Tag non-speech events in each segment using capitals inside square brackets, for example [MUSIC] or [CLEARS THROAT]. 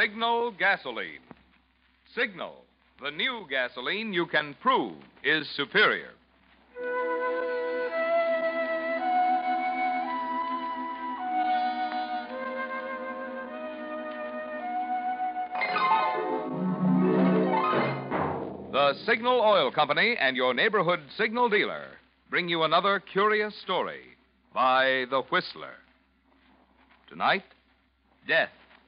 Signal gasoline. Signal, the new gasoline you can prove is superior. The Signal Oil Company and your neighborhood signal dealer bring you another curious story by The Whistler. Tonight, Death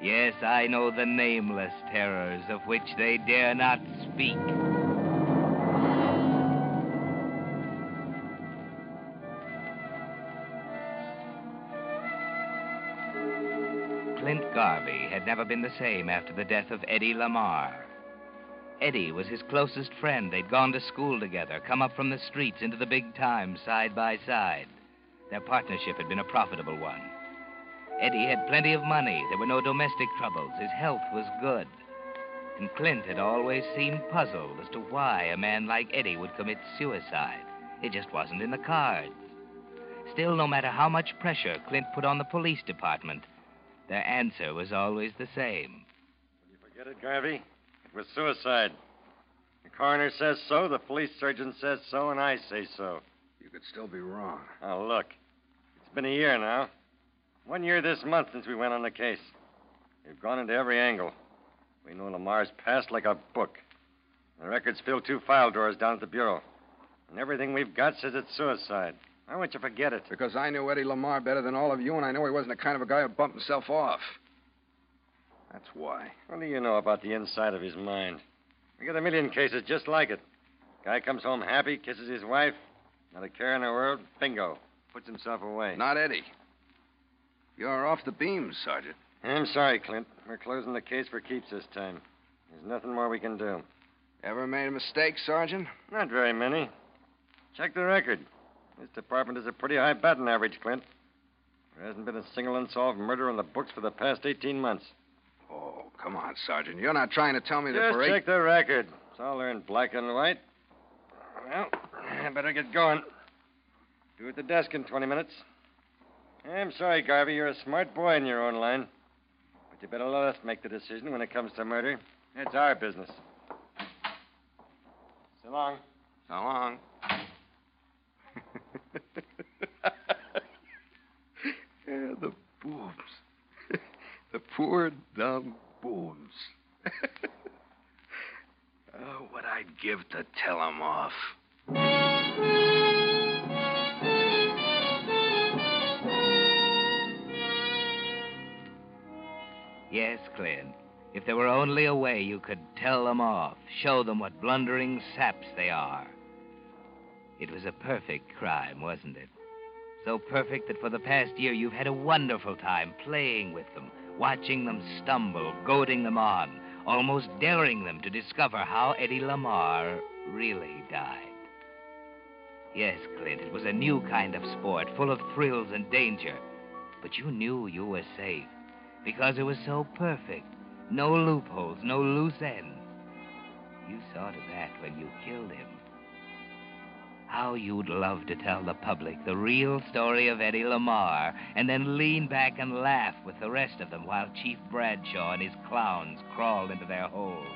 Yes, I know the nameless terrors of which they dare not speak. Clint Garvey had never been the same after the death of Eddie Lamar. Eddie was his closest friend. They'd gone to school together, come up from the streets into the big time side by side. Their partnership had been a profitable one. Eddie had plenty of money. There were no domestic troubles. His health was good. And Clint had always seemed puzzled as to why a man like Eddie would commit suicide. It just wasn't in the cards. Still, no matter how much pressure Clint put on the police department, their answer was always the same. Will You forget it, Garvey? It was suicide. The coroner says so, the police surgeon says so, and I say so. You could still be wrong. Now, look. It's been a year now. One year this month since we went on the case. We've gone into every angle. We know Lamar's past like a book. The records fill two file drawers down at the Bureau. And everything we've got says it's suicide. Why won't you forget it? Because I knew Eddie Lamar better than all of you, and I know he wasn't the kind of a guy who bumped himself off. That's why. What do you know about the inside of his mind? We got a million cases just like it. Guy comes home happy, kisses his wife, not a care in the world, bingo, puts himself away. Not Eddie. You're off the beam, Sergeant. I'm sorry, Clint. We're closing the case for keeps this time. There's nothing more we can do. Ever made a mistake, Sergeant? Not very many. Check the record. This department is a pretty high batting average, Clint. There hasn't been a single unsolved murder on the books for the past 18 months. Oh, come on, Sergeant. You're not trying to tell me that Just for eight... check the record. It's all there in black and white. Well, I better get going. Due at the desk in 20 minutes. I'm sorry, Garvey. You're a smart boy in your own line. But you better let us make the decision when it comes to murder. It's our business. So long. So long. [LAUGHS] yeah, the boobs. [LAUGHS] the poor, dumb boobs. [LAUGHS] oh, what I'd give to tell 'em off. Yes, Clint. If there were only a way you could tell them off, show them what blundering saps they are. It was a perfect crime, wasn't it? So perfect that for the past year you've had a wonderful time playing with them, watching them stumble, goading them on, almost daring them to discover how Eddie Lamar really died. Yes, Clint, it was a new kind of sport, full of thrills and danger. But you knew you were safe because it was so perfect. No loopholes, no loose ends. You saw to that when you killed him. How you'd love to tell the public the real story of Eddie Lamar and then lean back and laugh with the rest of them while Chief Bradshaw and his clowns crawled into their holes.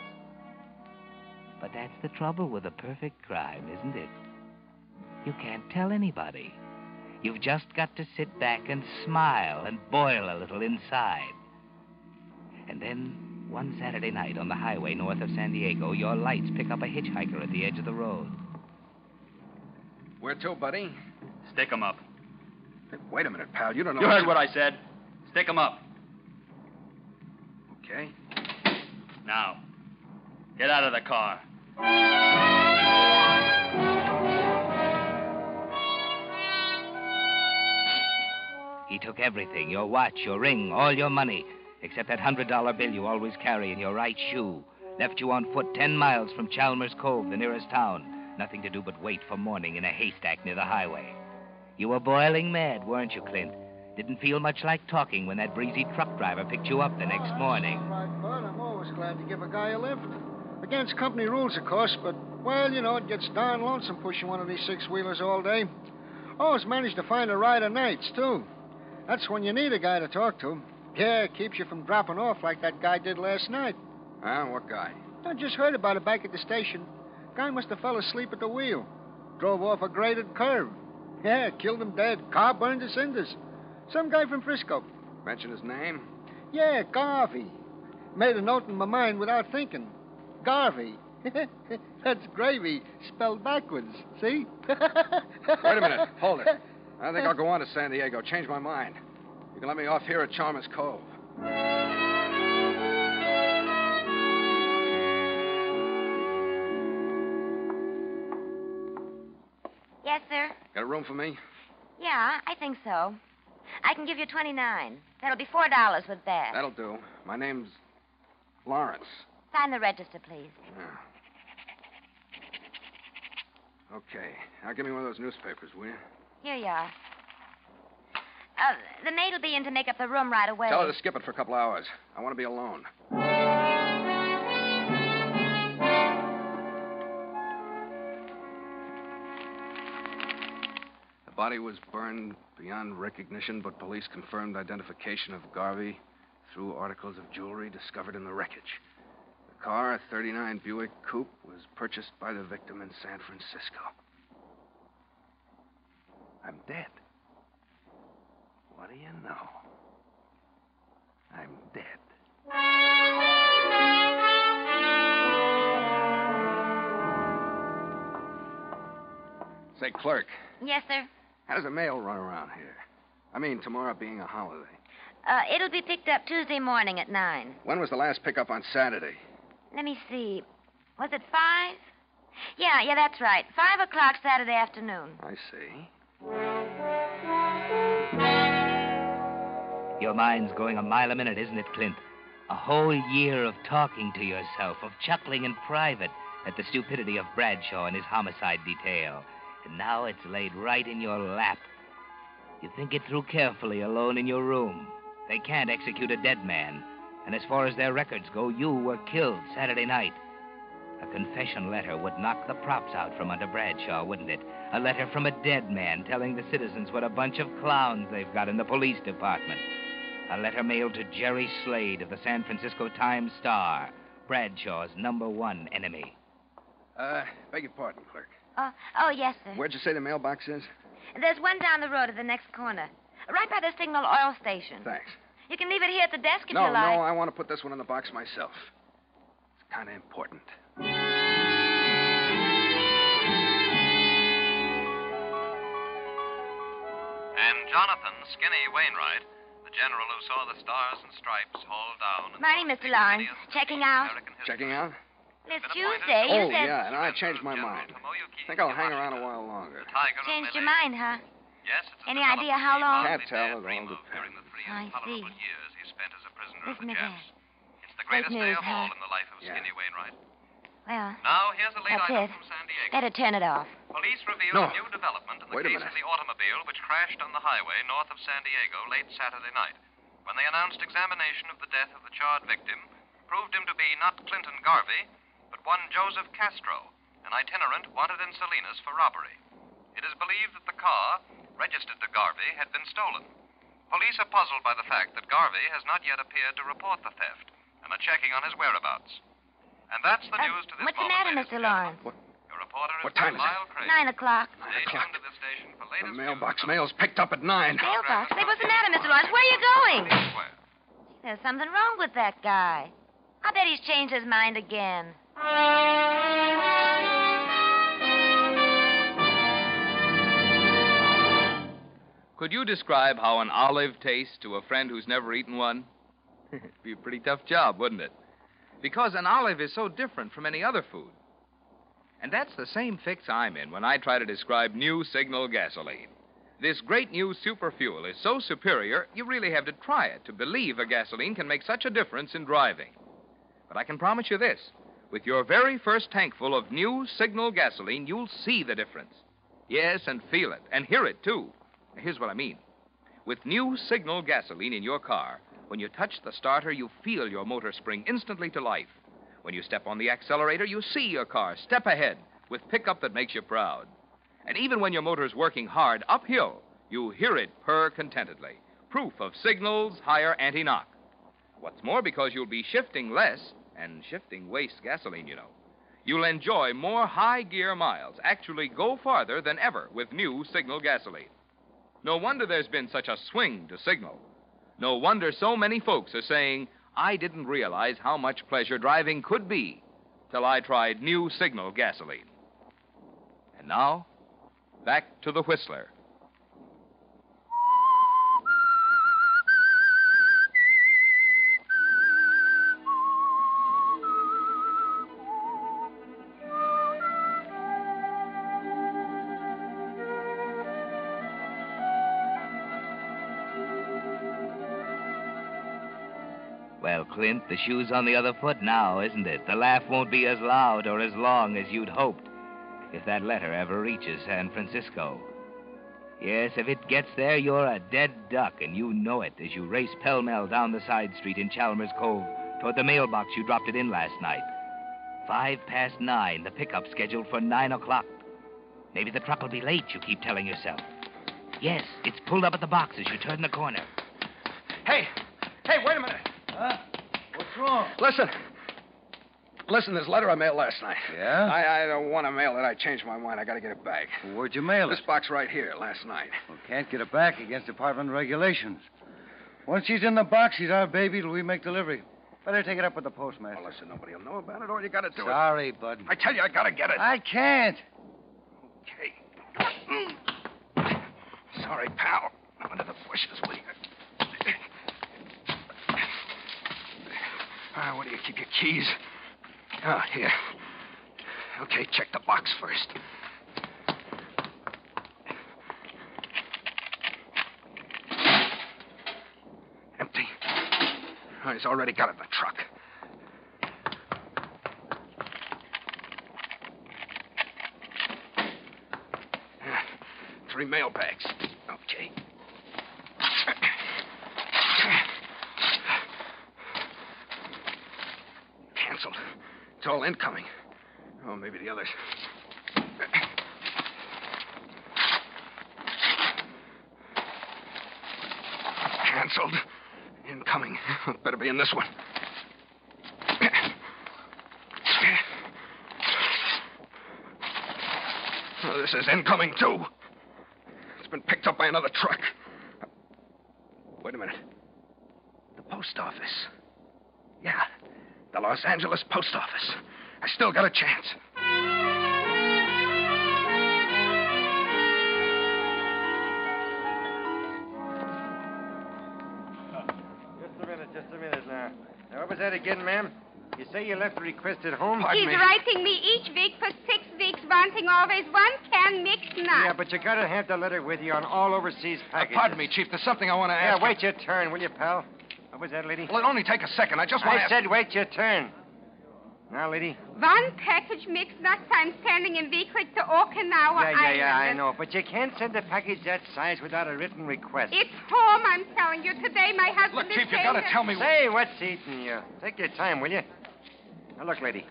But that's the trouble with a perfect crime, isn't it? You can't tell anybody. You've just got to sit back and smile and boil a little inside. And then, one Saturday night on the highway north of San Diego, your lights pick up a hitchhiker at the edge of the road. Where to, buddy? Stick 'em up. Hey, wait a minute, pal. You don't know. You heard what I said. Stick 'em up. Okay. Now, get out of the car. He took everything your watch, your ring, all your money. Except that hundred dollar bill you always carry in your right shoe. Left you on foot ten miles from Chalmers Cove, the nearest town. Nothing to do but wait for morning in a haystack near the highway. You were boiling mad, weren't you, Clint? Didn't feel much like talking when that breezy truck driver picked you up the next morning. Oh, right, Bud. I'm always glad to give a guy a lift. Against company rules, of course, but, well, you know, it gets darn lonesome pushing one of these six wheelers all day. Always manage to find a ride of nights, too. That's when you need a guy to talk to. Yeah, it keeps you from dropping off like that guy did last night. Huh? What guy? I just heard about it back at the station. Guy must have fell asleep at the wheel. Drove off a graded curve. Yeah, killed him dead. Car burned to cinders. Some guy from Frisco. Mention his name? Yeah, Garvey. Made a note in my mind without thinking. Garvey. [LAUGHS] That's gravy spelled backwards. See? [LAUGHS] Wait a minute. Hold it. I think I'll go on to San Diego. Change my mind. You can let me off here at Chalmers Cove. Yes, sir. Got a room for me? Yeah, I think so. I can give you 29. That'll be $4 with that. That'll do. My name's Lawrence. Sign the register, please. Yeah. Okay. Now give me one of those newspapers, will you? Here you are. Uh, the maid will be in to make up the room right away. Tell her to skip it for a couple hours. I want to be alone. The body was burned beyond recognition, but police confirmed identification of Garvey through articles of jewelry discovered in the wreckage. The car, a 39 Buick Coupe, was purchased by the victim in San Francisco. I'm dead. What do you know? I'm dead. Say, clerk, Yes, sir. how does the mail run around here? I mean, tomorrow being a holiday. Uh, it'll be picked up Tuesday morning at 9. When was the last pickup on Saturday? Let me see. Was it 5? Yeah, yeah, that's right. 5 o'clock Saturday afternoon. I see. Your mind's going a mile a minute, isn't it, Clint? A whole year of talking to yourself, of chuckling in private at the stupidity of Bradshaw and his homicide detail. And now it's laid right in your lap. You think it through carefully alone in your room. They can't execute a dead man. And as far as their records go, you were killed Saturday night. A confession letter would knock the props out from under Bradshaw, wouldn't it? A letter from a dead man telling the citizens what a bunch of clowns they've got in the police department. A letter mailed to Jerry Slade of the San Francisco Times Star, Bradshaw's number one enemy. Uh, beg your pardon, clerk. Oh, oh, yes, sir. Where'd you say the mailbox is? There's one down the road at the next corner. Right by the Signal Oil Station. Thanks. You can leave it here at the desk if no, you like. Oh, no, I want to put this one in the box myself. It's kind of important. And Jonathan Skinny Wainwright, the general who saw the stars and stripes haul down. the Morning, most Mr. Lawrence. ignominious Checking out? Checking out? It's Been Tuesday. appointed You oh, said. yeah, and I changed my mind. Tomoyuki think I'll hang around a while longer. Tiger of Changed your mind, huh? Yes, it's Any idea how long? hardly Can't tell, it all depends. During the three I see. years he spent as a prisoner of Listen the to Japs. It's the greatest day news, of all huh? in the life of Yeah. Skinny Wainwright. Well, Now, here's a late That's item it. from San Diego. better turn it off. Police reveal No. a new development in the Wait case of the automobile which crashed on the highway north of San Diego late Saturday night. When they announced examination of the death of the charred victim, proved him to be not Clinton Garvey, but one Joseph Castro, an itinerant wanted in Salinas for robbery. It is believed that the car, registered to Garvey, had been stolen. Police are puzzled by the fact that Garvey has not yet appeared to report the theft and are checking on his whereabouts. And that's the Uh, news to this what's the moment, matter, ladies Mr. Lawrence? Your reporter is What time is it? Nine o'clock. Nine o'clock. to the station for The mailbox mail's picked up at nine. Mailbox? Hey, what's the matter, Mr. Lawrence? Where are you going? about Square. There's something wrong with that guy. I bet he's changed his mind again. Could you describe how an olive tastes to a friend who's never eaten one? It'd [LAUGHS] be a pretty tough job, wouldn't it? Because an olive is so different from any other food. And that's the same fix I'm in when I try to describe new Signal gasoline. This great new super fuel is so superior, you really have to try it to believe a gasoline can make such a difference in driving. But I can promise you this with your very first tankful of new Signal gasoline, you'll see the difference. Yes, and feel it, and hear it, too. Here's what I mean. With new Signal gasoline in your car, when you touch the starter, you feel your motor spring instantly to life. When you step on the accelerator, you see your car step ahead with pickup that makes you proud. And even when your motor's working hard uphill, you hear it purr contentedly. Proof of Signal's higher anti knock. What's more, because you'll be shifting less, and shifting wastes gasoline, you know, you'll enjoy more high gear miles, actually go farther than ever with new Signal gasoline. No wonder there's been such a swing to Signal. No wonder so many folks are saying, I didn't realize how much pleasure driving could be till I tried new Signal gasoline. And now, back to the Whistler. Well, Clint, the shoe's on the other foot now, isn't it? The laugh won't be as loud or as long as you'd hoped if that letter ever reaches San Francisco. Yes, if it gets there, you're a dead duck, and you know it as you race pell mell down the side street in Chalmers Cove toward the mailbox you dropped it in last night. Five past nine, the pickup scheduled for nine o'clock. Maybe the truck will be late, you keep telling yourself. Yes, it's pulled up at the box as you turn the corner. Hey, hey, wait a minute. Huh? What's wrong? Listen. Listen, this letter I mailed last night. Yeah? I, I don't want to mail it. I changed my mind. I got to get it back. Where'd you mail it? This box right here, last night. Well, can't get it back against department regulations. Once she's in the box, she's our baby till we make delivery. Better take it up with the postmaster. Well, listen, nobody will know about it. All you got to do Sorry, bud. I tell you, I got to get it. I can't. Okay. [CLEARS THROAT] Sorry, pal. Now into the bushes, will you? Ah, where do you keep your keys? Ah, here. Okay, check the box first. Empty. Oh, he's already got it in the truck. Three mail bags. Okay. Cancelled. All incoming. Oh, maybe the others. Cancelled. Incoming. [LAUGHS] Better be in this one. Oh, this is incoming, too. It's been picked up by another truck. Wait a minute. The post office. Yeah, the Los Angeles post office. I still got a chance. Just a minute, just a minute now. Now, what was that again, ma'am? You say you left a request at home? Pardon He's me. writing me each week for six weeks, wanting always one can mixed nuts. Yeah, but you gotta have the letter with you on all overseas Uh, packages. pardon me, Chief. There's something I want to ask. Yeah, wait your turn, will you, pal? What was that, lady? Well, it'll only take a second. I just want to I ask. said wait your turn. Now, lady. One package mixed nuts I'm sending in weekly to Okinawa Yeah, yeah, yeah, I know. But you can't send a package that size without a written request. It's home, I'm telling you. Today my husband Look, is Chief, you saying got to tell me. Say, what's eating you? Take your time, will you? Now, look, lady.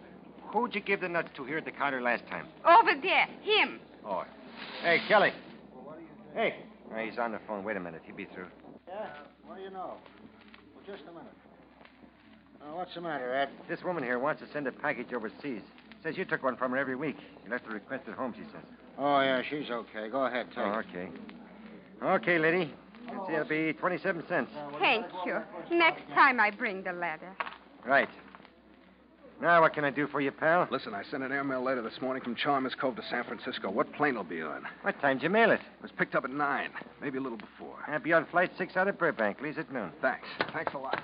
Who'd you give the nuts to here at the counter last time? Over there, him. Oh. Hey, Kelly. Hey. Oh, he's on the phone. Wait a minute. He'll be through. Yeah? What do you know? Well, just a minute. Uh, what's the matter, Ed? This woman here wants to send a package overseas. Says you took one from her every week. You left a request at home, she says. Oh, yeah, she's okay. Go ahead, take Oh, okay. Okay, lady. Let's see, it'll be 27 cents. Thank you. Next time I bring the letter. Right. Now, what can I do for you, pal? Listen, I sent an airmail letter this morning from Chalmers Cove to San Francisco. What plane will be on? What time did you mail it? It was picked up at nine, maybe a little before. I'll be on flight six out of Burbank. Leaves at noon. Thanks. Thanks a lot.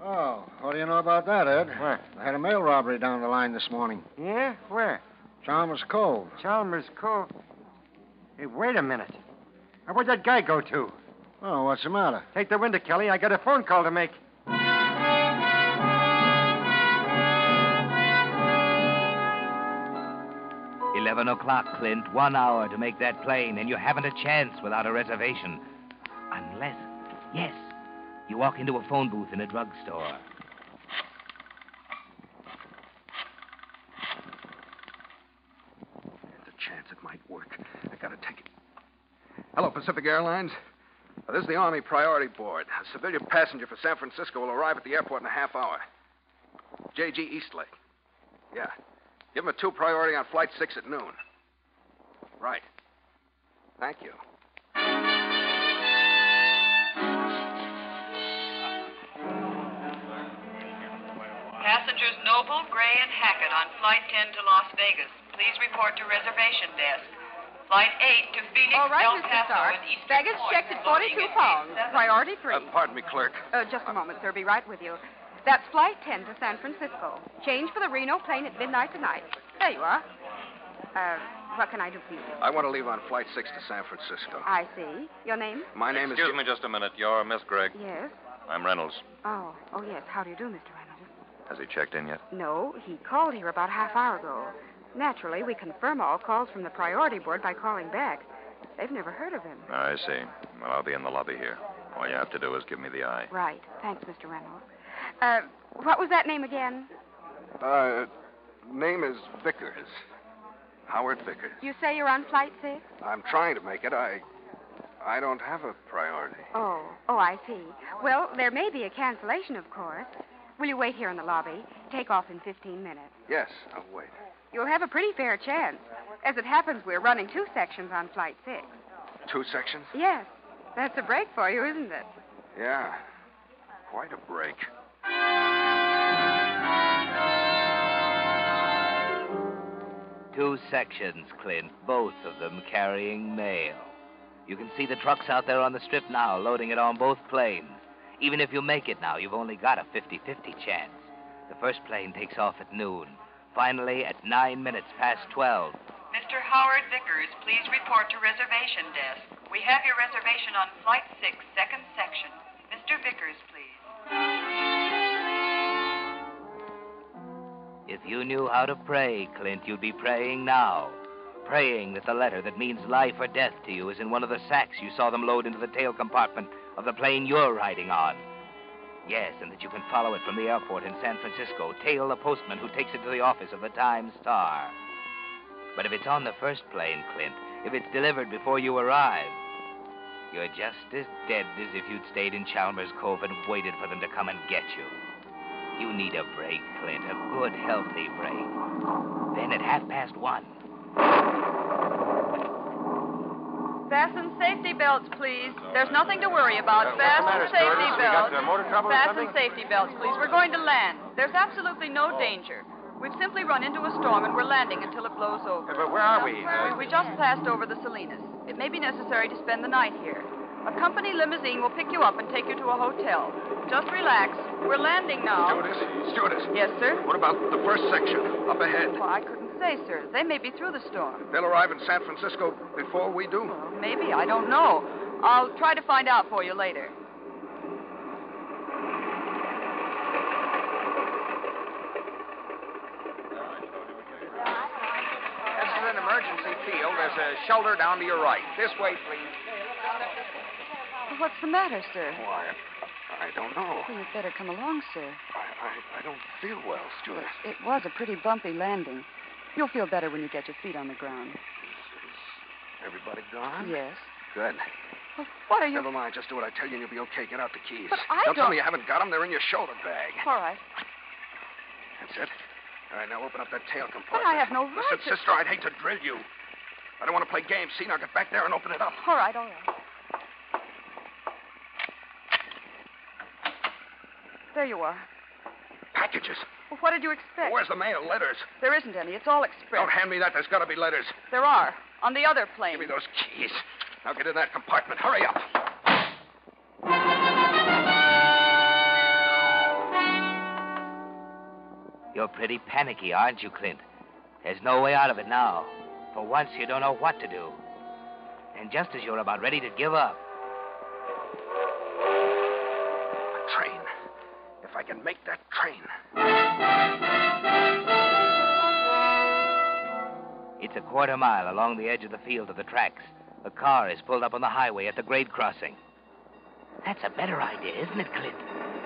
Oh, what do you know about that, Ed? What? I had a mail robbery down the line this morning. Yeah? Where? Chalmers Cove. Chalmers Cove. Hey, wait a minute. And where'd that guy go to? Oh, what's the matter? Take the window, Kelly. I got a phone call to make. Eleven o'clock, Clint. One hour to make that plane, and you haven't a chance without a reservation. Unless, yes, you walk into a phone booth in a drugstore. There's a chance it might work. I gotta take it. Hello, Pacific Airlines. This is the Army Priority Board. A civilian passenger for San Francisco will arrive at the airport in a half hour. J.G. Eastlake. Yeah. Give him a two priority on Flight 6 at noon. Right. Thank you. Passengers Noble, Gray, and Hackett on Flight 10 to Las Vegas. Please report to reservation desk. Flight 8 to Phoenix, All right, El Mr. Paso, Stark. and Eastern Baggage Point. checked at 42 pounds. gate. Priority three. Uh, pardon me, clerk. Uh, just a moment, sir. Be right with you. That's flight 10 to San Francisco. Change for the Reno plane at midnight tonight. There you are. Uh, what can I do for you? I want to leave on Flight 6 to San Francisco. I see. Your name? My name is. Excuse me just a minute. You're Miss Gregg. Yes. I'm Reynolds. Oh, oh yes. How do you do, Mr. Reynolds? Has he checked in yet? No, he called here about half hour ago. Naturally, we confirm all calls from the priority board by calling back. They've never heard of him. I see. Well, I'll be in the lobby here. All you have to do is give me the eye. Right. Thanks, Mr. Reynolds. Uh, what was that name again? Uh, name is Vickers. Howard Vickers. You say you're on flight six? I'm trying to make it. I. I don't have a priority. Oh, oh, I see. Well, there may be a cancellation, of course. Will you wait here in the lobby? Take off in 15 minutes. Yes, I'll wait. You'll have a pretty fair chance. As it happens, we're running two sections on flight six. Two sections? Yes. That's a break for you, isn't it? Yeah. Quite a break. Two sections, Clint, both of them carrying mail. You can see the trucks out there on the strip now, loading it on both planes. Even if you make it now, you've only got a 50 50 chance. The first plane takes off at noon. Finally, at nine minutes past 12, Mr. Howard Vickers, please report to reservation desk. We have your reservation on Flight 6, second section. Mr. Vickers, please. If you knew how to pray, Clint, you'd be praying now. Praying that the letter that means life or death to you is in one of the sacks you saw them load into the tail compartment of the plane you're riding on. Yes, and that you can follow it from the airport in San Francisco, tail the postman who takes it to the office of the Times Star. But if it's on the first plane, Clint, if it's delivered before you arrive, you're just as dead as if you'd stayed in Chalmers Cove and waited for them to come and get you. You need a break, Clint, a good, healthy break. Then at half past one, Fasten safety belts, please. There's nothing to worry about. Fasten matter, safety stewardess? We got, belts. uh, motor trouble or Fasten safety belts, please. We're going to land. There's absolutely no danger. We've simply run into a storm and we're landing until it blows over. but where are we? we? We just passed over the Salinas. It may be necessary to spend the night here. A company limousine will pick you up and take you to a hotel. Just relax. We're landing now. Stewardess, stewardess. Yes, sir? What about the first section, up ahead? Well, I couldn't say, sir. They may be through the storm. They'll arrive in San Francisco before we do. Maybe. I don't know. I'll try to find out for you later. This is an emergency field. There's a shelter down to your right. This way, please. What's the matter, sir? Why, I don't know. Well, you'd better come along, sir. I, I, I don't feel well, stewardess. It was a pretty bumpy landing. You'll feel better when you get your feet on the ground. Is Everybody gone? Yes. Good. Well, what are you... Never mind. Just do what I tell you and you'll be okay. Get out the keys. But I don't tell don't- tell me you haven't got them. They're in your shoulder bag. All right. That's it. All right, now open up that tail compartment. But. I have no right Listen, to... sister, I'd hate to drill you. I don't want to play games. See, now get back there and open it up. All right, all right. There you are. Packages. Well, what did you expect? Where's the mail? Letters. There isn't any. It's all express. Don't hand me that. There's got to be letters. There are. On the other plane. Give me those keys. Now get in that compartment. Hurry up. you're pretty panicky, aren't you, Clint? There's no way out of it now. For once, you don't know what to do. And just as you're about ready to give up, A train. If I can make that train. it's a quarter mile along the edge of the field to the tracks. A car is pulled up on the highway at the grade crossing. That's a better idea, isn't it, Clint?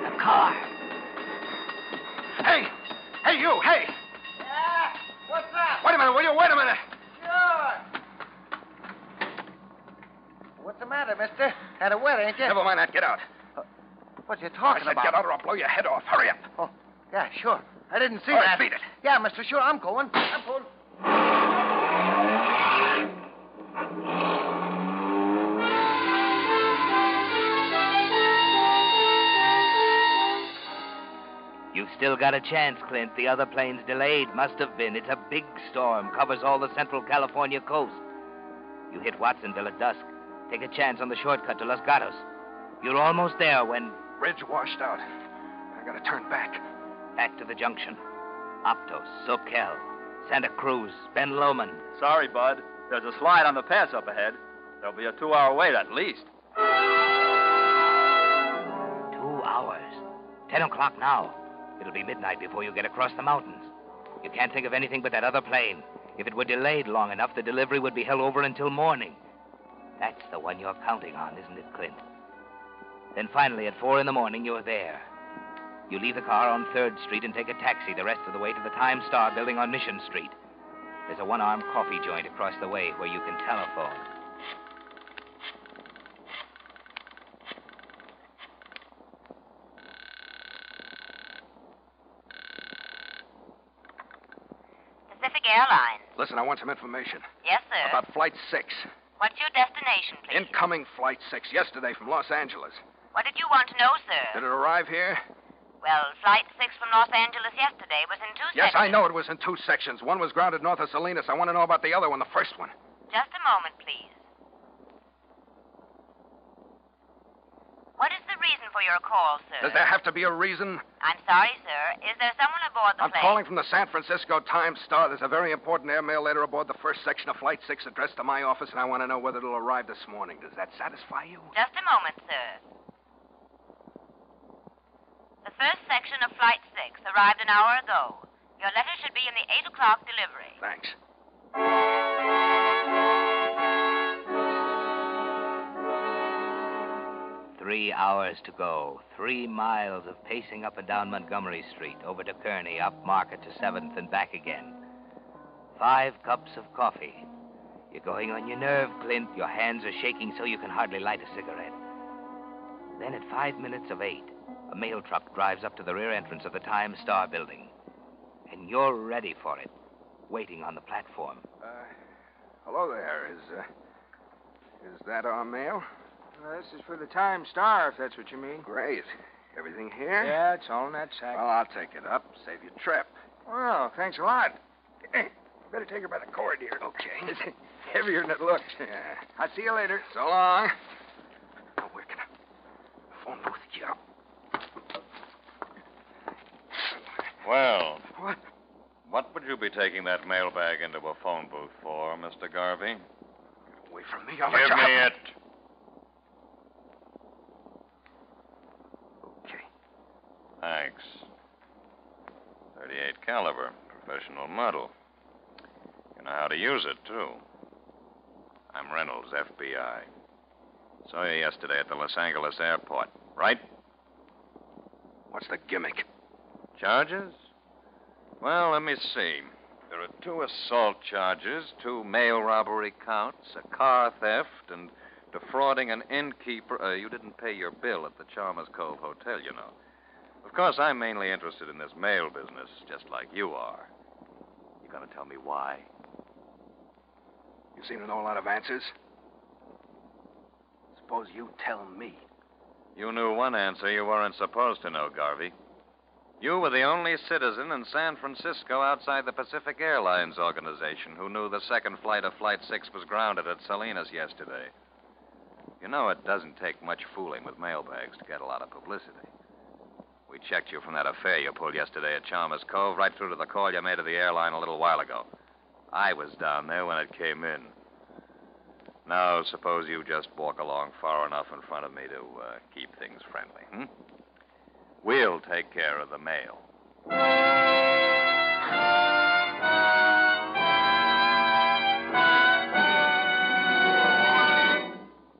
A car. Hey! Hey, you! Hey! Yeah? What's up? Wait a minute, will you? Wait a minute. Sure. What's the matter, mister? Had a wet, ain't you? Never mind that. Get out. What you talking I said about? get out or I'll blow your head off. Hurry up. Oh, yeah, sure. I didn't see All right, that. beat it. Yeah, mister, sure, I'm going. I'm going. You've still got a chance, Clint. The other plane's delayed. Must have been. It's a big storm. Covers all the central California coast. You hit Watsonville at dusk. Take a chance on the shortcut to Los Gatos. You're almost there when. Bridge washed out. I gotta turn back. Back to the junction. Aptos, Soquel, Santa Cruz, Ben Lomond. Sorry, Bud. There's a slide on the pass up ahead. There'll be a two hour wait at least. Two hours. Ten o'clock now. It'll be midnight before you get across the mountains. You can't think of anything but that other plane. If it were delayed long enough, the delivery would be held over until morning. That's the one you're counting on, isn't it, Clint? Then finally, at four in the morning, you're there. You leave the car on 3rd Street and take a taxi the rest of the way to the Time Star building on Mission Street. There's a one armed coffee joint across the way where you can telephone. Pacific Airlines. Listen, I want some information. Yes, sir. About Flight 6. What's your destination, please? Incoming Flight 6 yesterday from Los Angeles. What did you want to know, sir? Did it arrive here? Well, Flight 6 from Los Angeles yesterday was in two Yes, sections. I know it was in two sections. One was grounded north of Salinas. I want to know about the other one, the first one. Just a moment, please. What is the reason for your call, sir? Does there have to be a reason? I'm sorry, sir. Is there someone aboard the I'm plane? calling from the San Francisco Times Star. There's a very important airmail letter aboard the first section of Flight 6 addressed to my office, and I want to know whether it'll arrive this morning. Does that satisfy you? Just a moment, sir. The first section of Flight 6 arrived an hour ago. Your letter should be in the 8 o'clock delivery. Thanks. Three hours to go. Three miles of pacing up and down Montgomery Street, over to Kearny, up Market to 7th, and back again. Five cups of coffee. You're going on your nerve, Clint. Your hands are shaking so you can hardly light a cigarette. Then at five minutes of eight, a mail truck drives up to the rear entrance of the Times Star building. And you're ready for it, waiting on the platform. Uh, hello there. Is, uh, is that our mail? this is for the Time Star, if that's what you mean. Great. Everything here? Yeah, it's all in that sack. Well, I'll take it up. Save your trip. Well, thanks a lot. [CLEARS THROAT] Hey, better take her by the cord here. Okay. It's [LAUGHS] heavier than it looks. Yeah. I'll see you later. So long. Oh, where can I? Phone booth. Yeah. Well, What? what would you be taking that mailbag into a phone booth for, Mr. Garvey? Get Away from me. I'll Give me it. Okay. Thanks. 38 caliber, professional model. You know how to use it, too. I'm Reynolds, FBI. Saw you yesterday at the Los Angeles airport, right? What's the gimmick? Charges? Well, let me see. There are two assault charges, two mail robbery counts, a car theft, and defrauding an innkeeper. Uh, you didn't pay your bill at the Chalmers Cove Hotel, you know. Of course, I'm mainly interested in this mail business, just like you are. You gonna tell me why? You seem to know a lot of answers. Suppose you tell me. You knew one answer you weren't supposed to know, Garvey. You were the only citizen in San Francisco outside the Pacific Airlines organization who knew the second flight of Flight 6 was grounded at Salinas yesterday. You know, it doesn't take much fooling with mailbags to get a lot of publicity. We checked you from that affair you pulled yesterday at Chalmers Cove right through to the call you made to the airline a little while ago. I was down there when it came in. Now, suppose you just walk along far enough in front of me to uh, keep things friendly, hmm? We'll take care of the mail.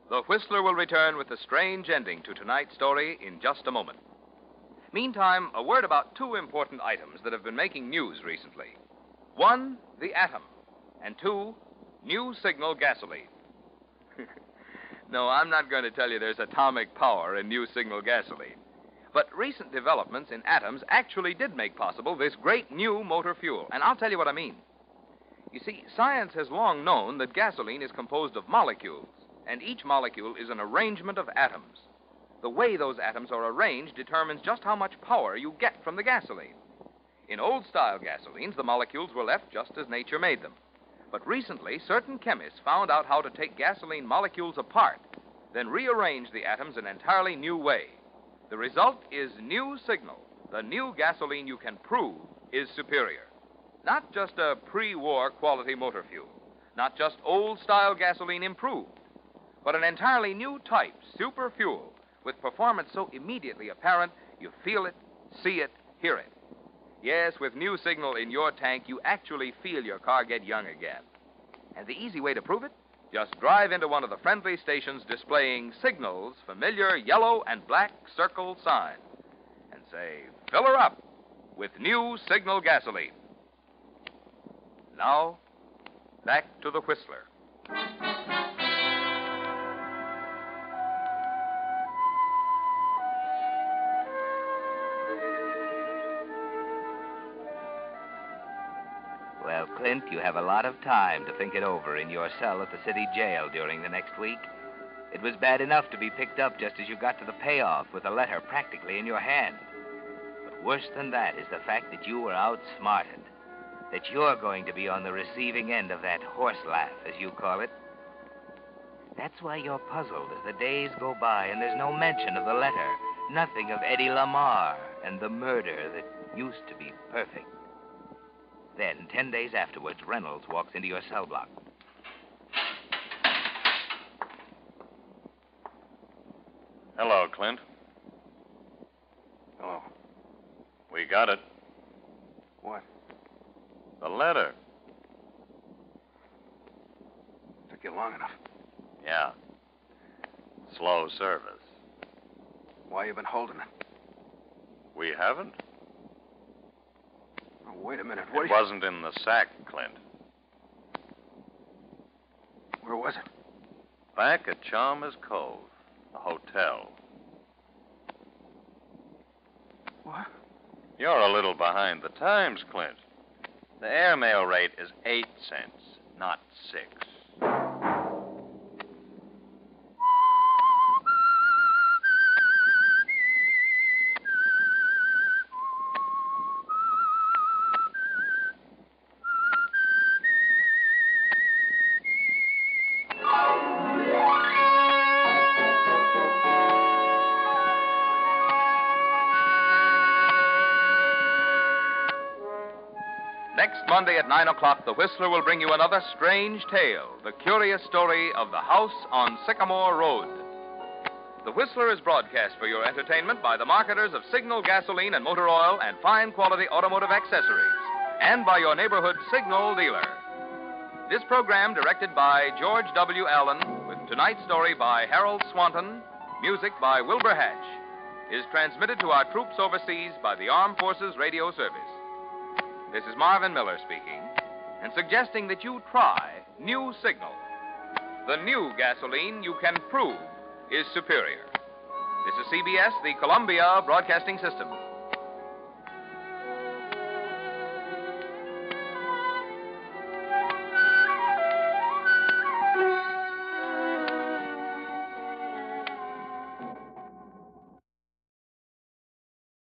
The Whistler will return with the strange ending to tonight's story in just a moment. Meantime, a word about two important items that have been making news recently. One, the atom, and two, new signal gasoline. [LAUGHS] no, I'm not going to tell you there's atomic power in new signal gasoline. But recent developments in atoms actually did make possible this great new motor fuel, and I'll tell you what I mean. You see, science has long known that gasoline is composed of molecules, and each molecule is an arrangement of atoms. The way those atoms are arranged determines just how much power you get from the gasoline. In old style gasolines, the molecules were left just as nature made them. But recently, certain chemists found out how to take gasoline molecules apart, then rearrange the atoms in entirely new way. The result is new signal. The new gasoline you can prove is superior. Not just a pre war quality motor fuel, not just old style gasoline improved, but an entirely new type, super fuel, with performance so immediately apparent you feel it, see it, hear it. Yes, with new signal in your tank, you actually feel your car get young again. And the easy way to prove it? Just drive into one of the friendly stations displaying Signal's familiar yellow and black circle sign and say, fill her up with new Signal gasoline. Now, back to the Whistler. Clint, you have a lot of time to think it over in your cell at the city jail during the next week. It was bad enough to be picked up just as you got to the payoff with a letter practically in your hand. But worse than that is the fact that you were outsmarted. That you're going to be on the receiving end of that horse laugh, as you call it. That's why you're puzzled as the days go by and there's no mention of the letter, nothing of Eddie Lamar and the murder that used to be perfect. Then, ten days afterwards, Reynolds walks into your cell block. Hello, Clint. Hello. We got it. what? The letter. Took you long enough. Yeah. Slow service. Why you been holding it? We haven't? Oh, wait a minute. What? It wasn't in the sack, Clint. Where was it? Back at Chalmers Cove, the hotel. What? You're a little behind the times, Clint. The airmail rate is eight cents, not six. 9 o'clock, The Whistler will bring you another strange tale the curious story of the house on Sycamore Road. The Whistler is broadcast for your entertainment by the marketers of Signal gasoline and motor oil and fine quality automotive accessories, and by your neighborhood Signal dealer. This program, directed by George W. Allen, with tonight's story by Harold Swanton, music by Wilbur Hatch, is transmitted to our troops overseas by the Armed Forces Radio Service. This is Marvin Miller speaking, and suggesting that you try New Signal. The new gasoline you can prove is superior. This is CBS, the Columbia Broadcasting System.